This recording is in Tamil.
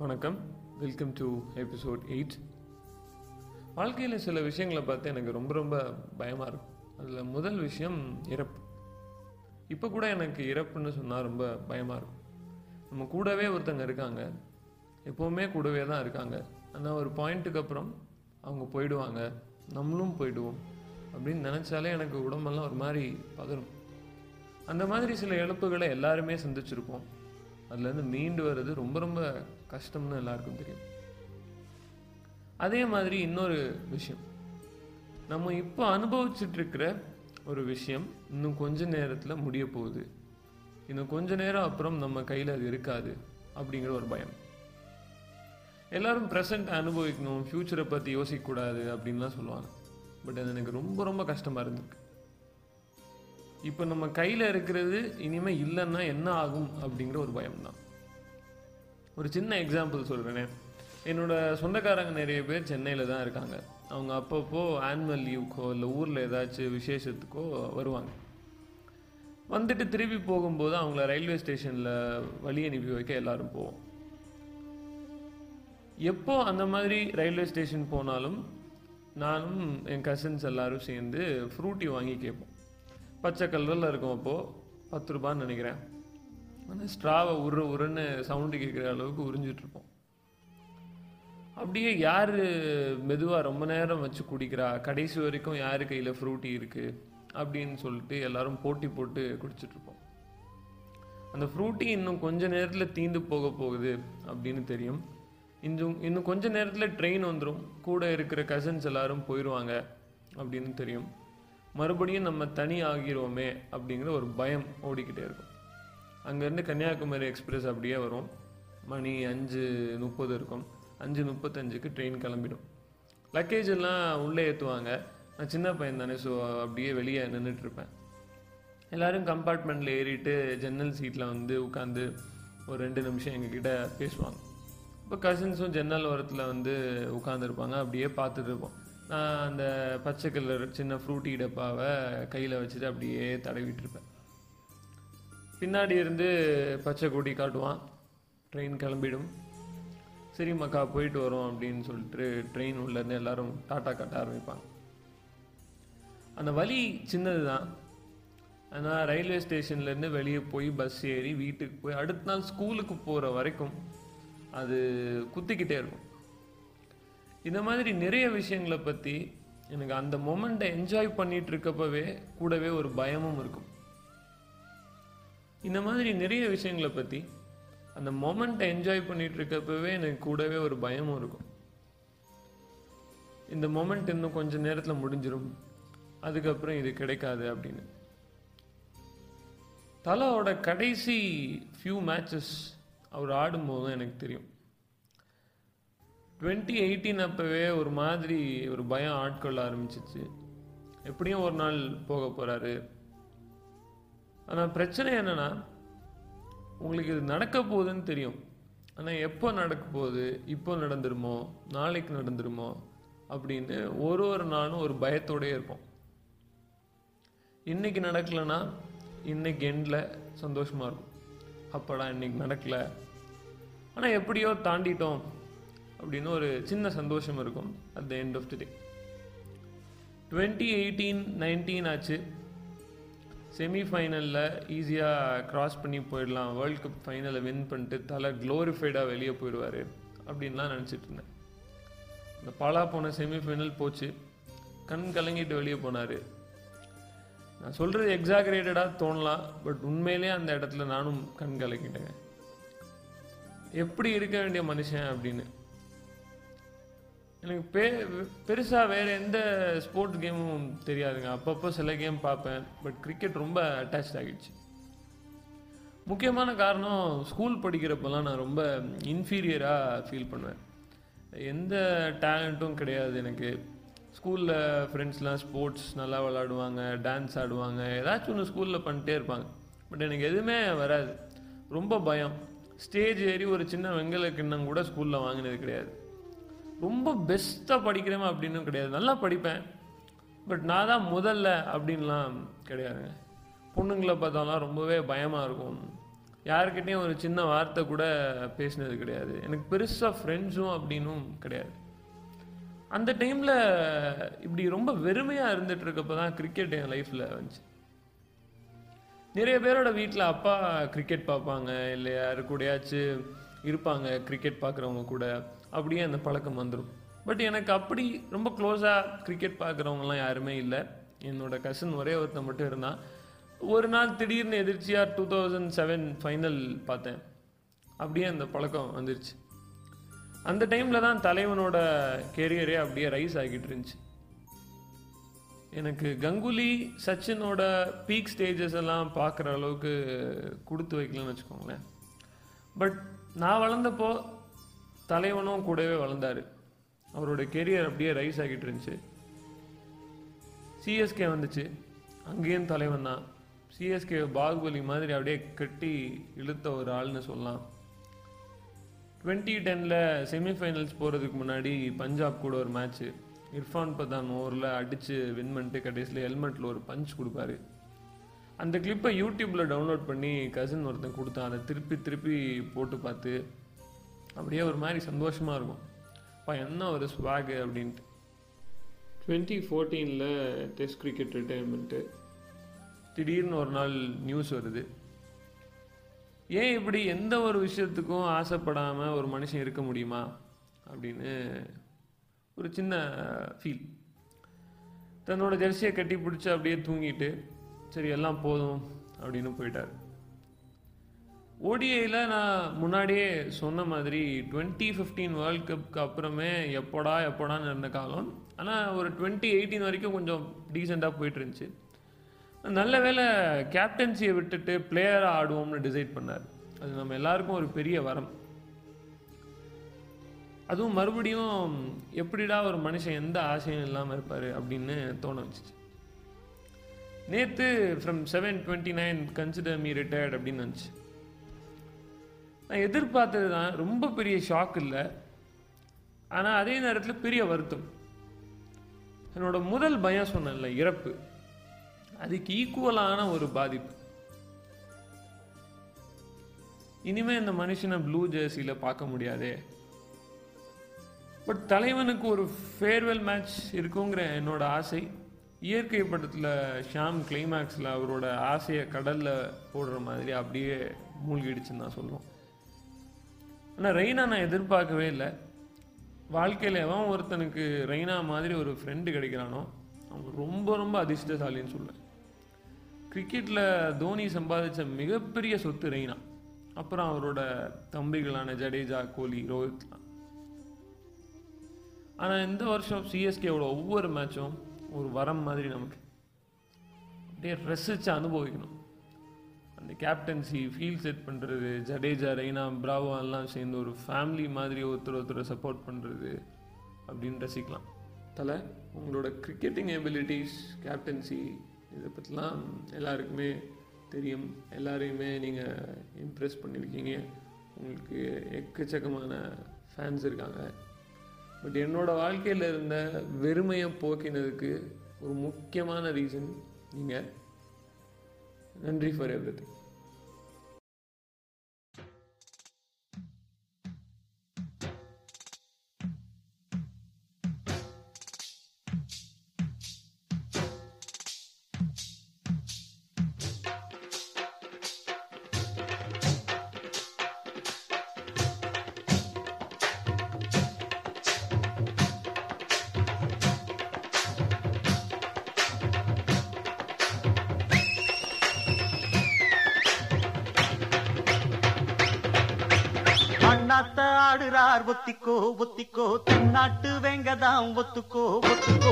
வணக்கம். வெல்கம் டு எபிசோட் எயிட் வாழ்க்கையில் சில விஷயங்களை பார்த்து எனக்கு ரொம்ப ரொம்ப பயமாக இருக்கும். அதில் முதல் விஷயம் இறப்பு. இப்போ கூட எனக்கு இறப்புன்னு சொன்னால் ரொம்ப பயமாக இருக்கும். நம்ம கூடவே ஒருத்தங்க இருக்காங்க. எப்போவுமே கூடவே தான் இருக்காங்க. ஆனால் ஒரு பாயிண்ட்டுக்கு அப்புறம் அவங்க போயிடுவாங்க. நம்மளும் போயிடுவோம். அப்படின்னு நினச்சாலே எனக்கு உடம்பெல்லாம் ஒரு மாதிரி பதறும். அந்த மாதிரி சில இழப்புகளை எல்லாருமே சந்திச்சிருப்போம். அதுலேருந்து மீண்டு வர்றது ரொம்ப ரொம்ப கஷ்டம்னு எல்லாருக்கும் தெரியும். அதே மாதிரி இன்னொரு விஷயம். நம்ம இப்போ அனுபவிச்சுட்ருக்கிற ஒரு விஷயம் இன்னும் கொஞ்ச நேரத்தில் முடிய போகுது. இன்னும் கொஞ்ச நேரம் அப்புறம் நம்ம கையில் அது இருக்காது அப்படிங்கிற ஒரு பயம். எல்லாரும் ப்ரெசண்ட் அனுபவிக்கணும் ஃப்யூச்சரை பற்றி யோசிக்கக்கூடாது அப்படின்லாம் சொல்லுவாங்க. பட் அது எனக்கு ரொம்ப ரொம்ப கஷ்டமாக இருந்திருக்கு. இப்போ நம்ம கையில் இருக்கிறது இனிமேல் இல்லைன்னா என்ன ஆகும் அப்படிங்கிற ஒரு பயம்தான். ஒரு சின்ன எக்ஸாம்பிள் சொல்கிறேன் என்னோடய சொந்தக்காரங்க நிறைய பேர் சென்னையில் தான் இருக்காங்க. அவங்க அப்பப்போ ஆனுவல் லீவுக்கோ இல்லை ஊரில் ஏதாச்சும் விசேஷத்துக்கோ வருவாங்க. வந்துட்டு திருப்பி போகும்போது அவங்கள ரயில்வே ஸ்டேஷனில் வழி அனுப்பி வைக்க எல்லோரும் போவோம். எப்போ அந்த மாதிரி ரயில்வே ஸ்டேஷன் போனாலும் நானும் என் கசின்ஸ் எல்லோரும் சேர்ந்து ஃப்ரூட்டி வாங்கி கேட்போம். பச்சை கலரில் இருக்கும் அப்போது பத்து ரூபான்னு நினைக்கிறேன். ஆனால் ஸ்ட்ராவை உரு உருன்னு சவுண்டு கேட்குற அளவுக்கு உறிஞ்சிட்ருப்போம் அப்படியே யார் மெதுவாக ரொம்ப நேரம் வச்சு குடிக்கிறா? கடைசி வரைக்கும் யார் கையில் ஃப்ரூட்டி இருக்குது அப்படின்னு சொல்லிட்டு எல்லாரும் போட்டி போட்டு குடிச்சிட்டு இருப்போம். அந்த ஃப்ரூட்டி இன்னும் கொஞ்ச நேரத்தில் தீந்து போக போகுது அப்படின்னு தெரியும். இன்னும் இன்னும் கொஞ்ச நேரத்தில் ட்ரெயின் வந்துடும் கூட இருக்கிற கசின்ஸ் எல்லாரும் போயிடுவாங்க அப்படின்னு தெரியும். மறுபடியும் நம்ம தனி ஆகிருவோமே அப்படிங்கிற ஒரு பயம் ஓடிக்கிட்டே இருக்கும். அங்கேருந்து கன்னியாகுமரி எக்ஸ்பிரஸ் அப்படியே வரும். மணி அஞ்சு முப்பது இருக்கும். அஞ்சு முப்பத்தஞ்சுக்கு ட்ரெயின் கிளம்பிடும். லக்கேஜ் எல்லாம் உள்ளே ஏற்றுவாங்க நான் சின்ன பையன் தானே ஸோ அப்படியே வெளியே நின்றுட்டு இருப்பேன் கம்பார்ட்மெண்ட்டில் ஏறிட்டு ஜன்னல் சீட்டில் வந்து உட்காந்து ஒரு ரெண்டு நிமிஷம் எங்ககிட்ட பேசுவாங்க. இப்போ கசின்ஸும் ஜன்னல் ஓரத்தில் வந்து உட்காந்துருப்பாங்க. அப்படியே பார்த்துட்ருப்போம். நான் அந்த பச்சை கலர் சின்ன ஃப்ரூட்டி டப்பாவை கையில் வச்சுட்டு அப்படியே தடவிட்டு இருப்பேன் பின்னாடி இருந்து பச்சை கொடி காட்டுவான். ட்ரெயின் கிளம்பிடும். சரி மக்கா போயிட்டு வரோம் அப்படின்னு சொல்லிட்டு ட்ரெயின் உள்ளேருந்து எல்லாரும் டாட்டா கட்ட ஆரம்பிப்பாங்க. அந்த வழி சின்னது தான் ஆனால் ரயில்வே ஸ்டேஷன்லேருந்து வெளியே போய் பஸ் ஏறி வீட்டுக்கு போய் அடுத்த நாள் ஸ்கூலுக்கு போகிற வரைக்கும் அது குத்திக்கிட்டே இருக்கும். இந்த மாதிரி நிறைய விஷயங்களை பற்றி எனக்கு அந்த மொமெண்ட்டை என்ஜாய் பண்ணிகிட்டு இருக்கப்பவே கூடவே ஒரு பயமும் இருக்கும். இந்த மாதிரி நிறைய விஷயங்களை பற்றி அந்த மொமெண்ட்டை என்ஜாய் பண்ணிகிட்டு இருக்கப்பவே எனக்கு கூடவே ஒரு பயமும் இருக்கும். இந்த மொமெண்ட் இன்னும் கொஞ்ச நேரத்தில் முடிஞ்சிடும் அதுக்கப்புறம் இது கிடைக்காது அப்படின்னு. தலாவோட கடைசி ஃபியூ மேட்சஸ் அவர் ஆடும்போது எனக்கு தெரியும். டுவெண்ட்டி எயிட்டீன் அப்போவே ஒரு மாதிரி ஒரு பயம் ஆட்கொள்ள ஆரம்பிச்சிச்சு. எப்படியும் ஒரு நாள் போக போகிறாரு ஆனால் பிரச்சனை என்னென்னா உங்களுக்கு இது நடக்க போகுதுன்னு தெரியும். ஆனால் எப்போ நடக்க போகுது இப்போ நடந்துருமோ நாளைக்கு நடந்துருமோ அப்படின்னு ஒரு ஒரு நாளும் ஒரு பயத்தோடயே இருப்போம். இன்றைக்கி நடக்கலைன்னா இன்றைக்கி எண்டில் சந்தோஷமாக இருக்கும். அப்படா இன்னைக்கு நடக்கல. ஆனால் எப்படியோ தாண்டிட்டோம் அப்படின்னு ஒரு சின்ன சந்தோஷம் இருக்கும் at the end of the day twenty eighteen nineteen ஆச்சு. செமிஃபைனலில் ஈஸியாக க்ராஸ் பண்ணி போயிடலாம். வேர்ல்ட் கப் ஃபைனலை வின் பண்ணிட்டு தலை க்ளோரிஃபைடாக வெளியே போயிடுவார் அப்படின்லாம் நினச்சிட்டு இருந்தேன். இந்த பாலா போன செமிஃபைனல் போச்சு. கண் கலங்கிட்டு வெளியே போனார். நான் சொல்கிறது எக்ஸாகரேட்டடாக தோணலாம் பட் உண்மையிலே அந்த இடத்துல நானும் கண் கலக்கிட்டேங்க எப்படி இருக்க வேண்டிய மனுஷன் அப்படின்னு. எனக்கு பெ பெருசாக வேறு எந்த ஸ்போர்ட்ஸ் கேமும் தெரியாதுங்க. அப்பப்போ சில கேம் பார்ப்பேன். பட் கிரிக்கெட் ரொம்ப அட்டாச் ஆகிடுச்சு. முக்கியமான காரணம் ஸ்கூல் படிக்கிறப்பெல்லாம் நான் ரொம்ப இன்ஃபீரியராக ஃபீல் பண்ணுவேன். எந்த டேலண்ட்டும் கிடையாது எனக்கு. ஸ்கூலில் ஃப்ரெண்ட்ஸ்லாம் ஸ்போர்ட்ஸ் நல்லா விளாடுவாங்க டான்ஸ் ஆடுவாங்க ஏதாச்சும் ஒன்று ஸ்கூலில் பண்ணிட்டே இருப்பாங்க. பட் எனக்கு எதுவுமே வராது. ரொம்ப பயம். ஸ்டேஜ் ஏறி ஒரு சின்ன வெங்கல கிண்ணம் கூட ஸ்கூலில் வாங்கினது கிடையாது. ரொம்ப பெஸ்ட்டாக படிக்கிறேன் அப்படின்னு கிடையாது. நல்லா படிப்பேன். பட் நான் தான் முதல்ல அப்படின்லாம் கிடையாதுங்க. பொண்ணுங்களை பார்த்தாலாம் ரொம்பவே பயமாக இருக்கும். யாருக்கிட்டேயும் ஒரு சின்ன வார்த்தை கூட பேசினது கிடையாது. எனக்கு பெருசாக ஃப்ரெண்ட்ஸும் அப்படின்னும் கிடையாது. அந்த டைமில் இப்படி ரொம்ப வெறுமையாக இருந்துட்டு இருக்கப்போ தான் கிரிக்கெட் என் லைஃப்பில் வந்துச்சு. நிறைய பேரோட வீட்டில் அப்பா கிரிக்கெட் பார்ப்பாங்க. இல்லை யாரு கூடயாச்சும் இருப்பாங்க கிரிக்கெட் பார்க்குறவங்க கூட. அப்படியே அந்த பழக்கம் வந்துடும் பட் எனக்கு அப்படி ரொம்ப க்ளோஸாக கிரிக்கெட் பார்க்குறவங்கலாம் யாருமே இல்லை. என்னோட கசின் ஒரே ஒருத்தன் மட்டும் இருந்தான். ஒரு நாள் திடீர்னு எதிர்ச்சியாக டூ தௌசண்ட் செவன் ஃபைனல் பார்த்தேன். அப்படியே அந்த பழக்கம் வந்துருச்சு. அந்த டைமில் தான் தலைவனோட கேரியரே அப்படியே ரைஸ் ஆகிட்டு இருந்துச்சு. எனக்கு கங்குலி சச்சினோட பீக் ஸ்டேஜஸ் எல்லாம் பார்க்குற அளவுக்கு கொடுத்து வைக்கலன்னு வச்சுக்கோங்களேன். பட் நான் வளர்ந்தப்போ தலைவனும் கூடவே வளர்ந்தார். அவரோட கெரியர் அப்படியே ரைஸ் ஆகிட்டு இருந்துச்சு. சிஎஸ்கே வந்துச்சு. அங்கேயும் தலைவன் தான். சிஎஸ்கே பாகுபலி மாதிரி அப்படியே கட்டி இழுத்த ஒரு ஆள்னு சொல்லலாம். டுவெண்ட்டி டெனில் செமிஃபைனல்ஸ் போகிறதுக்கு முன்னாடி பஞ்சாப் கூட ஒரு மேட்ச்சு இர்ஃபான் பதான் ஓவரில் அடித்து வின் பண்ணிட்டு கடைசியில் ஹெல்மெட்டில் ஒரு பஞ்ச் கொடுப்பாரு. அந்த கிளிப்பை யூடியூப்பில் டவுன்லோட் பண்ணி கசின் ஒருத்தன் கொடுத்தான். அதை திருப்பி திருப்பி போட்டு பார்த்து அப்படியே ஒரு மாதிரி சந்தோஷமாக இருக்கும். அப்பா என்ன ஒரு ஸ்வாகு அப்படின்ட்டு. டுவெண்ட்டி ஃபோர்டீனில் டெஸ்ட் கிரிக்கெட் ரிட்டையர்மெண்ட்டு திடீர்னு ஒரு நாள் நியூஸ் வருது. ஏன் இப்படி எந்த ஒரு விஷயத்துக்கும் ஆசைப்படாமல் ஒரு மனுஷன் இருக்க முடியுமா? அப்படின்னு ஒரு சின்ன ஃபீல் தன்னோட ஜெர்சியை கட்டி பிடிச்சி அப்படியே தூங்கிட்டு சரி எல்லாம் போதும் அப்படின்னு போயிட்டார். ஓடிஐயில் நான் முன்னாடியே சொன்ன மாதிரி டுவெண்ட்டி ஃபிஃப்டீன் வேர்ல்ட் கப்புக்கு அப்புறமே எப்போடா எப்போடான்னு இருந்த காலம். ஆனால் ஒரு டுவெண்ட்டி எயிட்டீன் வரைக்கும் கொஞ்சம் டீசெண்டாக போயிட்டு இருந்துச்சு நல்ல வேளை கேப்டன்சியை விட்டுட்டு பிளேயராக ஆடுவோம்னு டிசைட் பண்ணார். அது நம்ம எல்லாருக்கும் ஒரு பெரிய வரம். அதுவும் மறுபடியும் எப்படிடா ஒரு மனுஷன் எந்த ஆசையும் இல்லாமல் இருப்பார் அப்படின்னு தோண வச்சுச்சு. நேற்று from seven twenty nine consider me retired அப்படின்னு வந்துச்சு நான் எதிர்பார்த்தது தான் ரொம்ப பெரிய ஷாக் இல்லை. ஆனால் அதே நேரத்தில் பெரிய வருத்தம். என்னோட முதல் பயம் சொன்னேன்ல இறப்பு. அதுக்கு ஈக்குவலான ஒரு பாதிப்பு. இனிமே இந்த மனுஷனை ப்ளூ ஜெர்சியில் பார்க்க முடியாதே. பட் தலைவனுக்கு ஒரு ஃபேர்வெல் மேட்ச் இருக்குங்கிற என்னோட ஆசை. இயற்கை படத்தில் ஷாம் கிளைமேக்ஸில் அவரோட ஆசையை கடலில் போடுற மாதிரி அப்படியே மூழ்கிடுச்சுன்னு தான் சொல்லுவோம் ஆனால் ரெய்னா நான் எதிர்பார்க்கவே இல்லை. வாழ்க்கையில் எவன் ஒருத்தனுக்கு ரெய்னா மாதிரி ஒரு ஃப்ரெண்டு கிடைக்கிறானோ அவன் ரொம்ப ரொம்ப அதிர்ஷ்டசாலின்னு சொல்லுவேன் கிரிக்கெட்டில் தோனி சம்பாதிச்ச மிகப்பெரிய சொத்து ரெய்னா. அப்புறம் அவரோட தம்பிகளான ஜடேஜா கோலி ரோஹித்லாம். ஆனால் இந்த வருஷம் சிஎஸ்கேவோட ஒவ்வொரு மேட்சும் ஒரு வரம் மாதிரி நமக்கு. அப்படியே ரசித்து அனுபவிக்கணும். அந்த கேப்டன்சி ஃபீல் செட் பண்ணுறது ஜடேஜா ரெய்னா பிராவோ எல்லாம் சேர்ந்து ஒரு ஃபேமிலி மாதிரி ஒருத்தர் ஒருத்தரை சப்போர்ட் பண்ணுறது அப்படின்னு ரசிக்கலாம். தலை உங்களோட கிரிக்கெட்டிங் எபிலிட்டிஸ் கேப்டன்சி இதை பற்றிலாம் எல்லாருக்குமே தெரியும். எல்லாரையுமே நீங்கள் இம்ப்ரெஸ் பண்ணியிருக்கீங்க உங்களுக்கு எக்கச்சக்கமான ஃபேன்ஸ் இருக்காங்க. பட் என்னோடய வாழ்க்கையில் இருந்த வெறுமையை போக்கினதுக்கு ஒரு முக்கியமான ரீசன் நீங்கள் நன்றி ஃபார் எவ்ரி திங் ஆடுறார் ஒத்திக்கோ ஒத்திக்கோ. தென்னாட்டு வெங்கதாம் ஒத்துக்கோ ஒத்துக்கோ.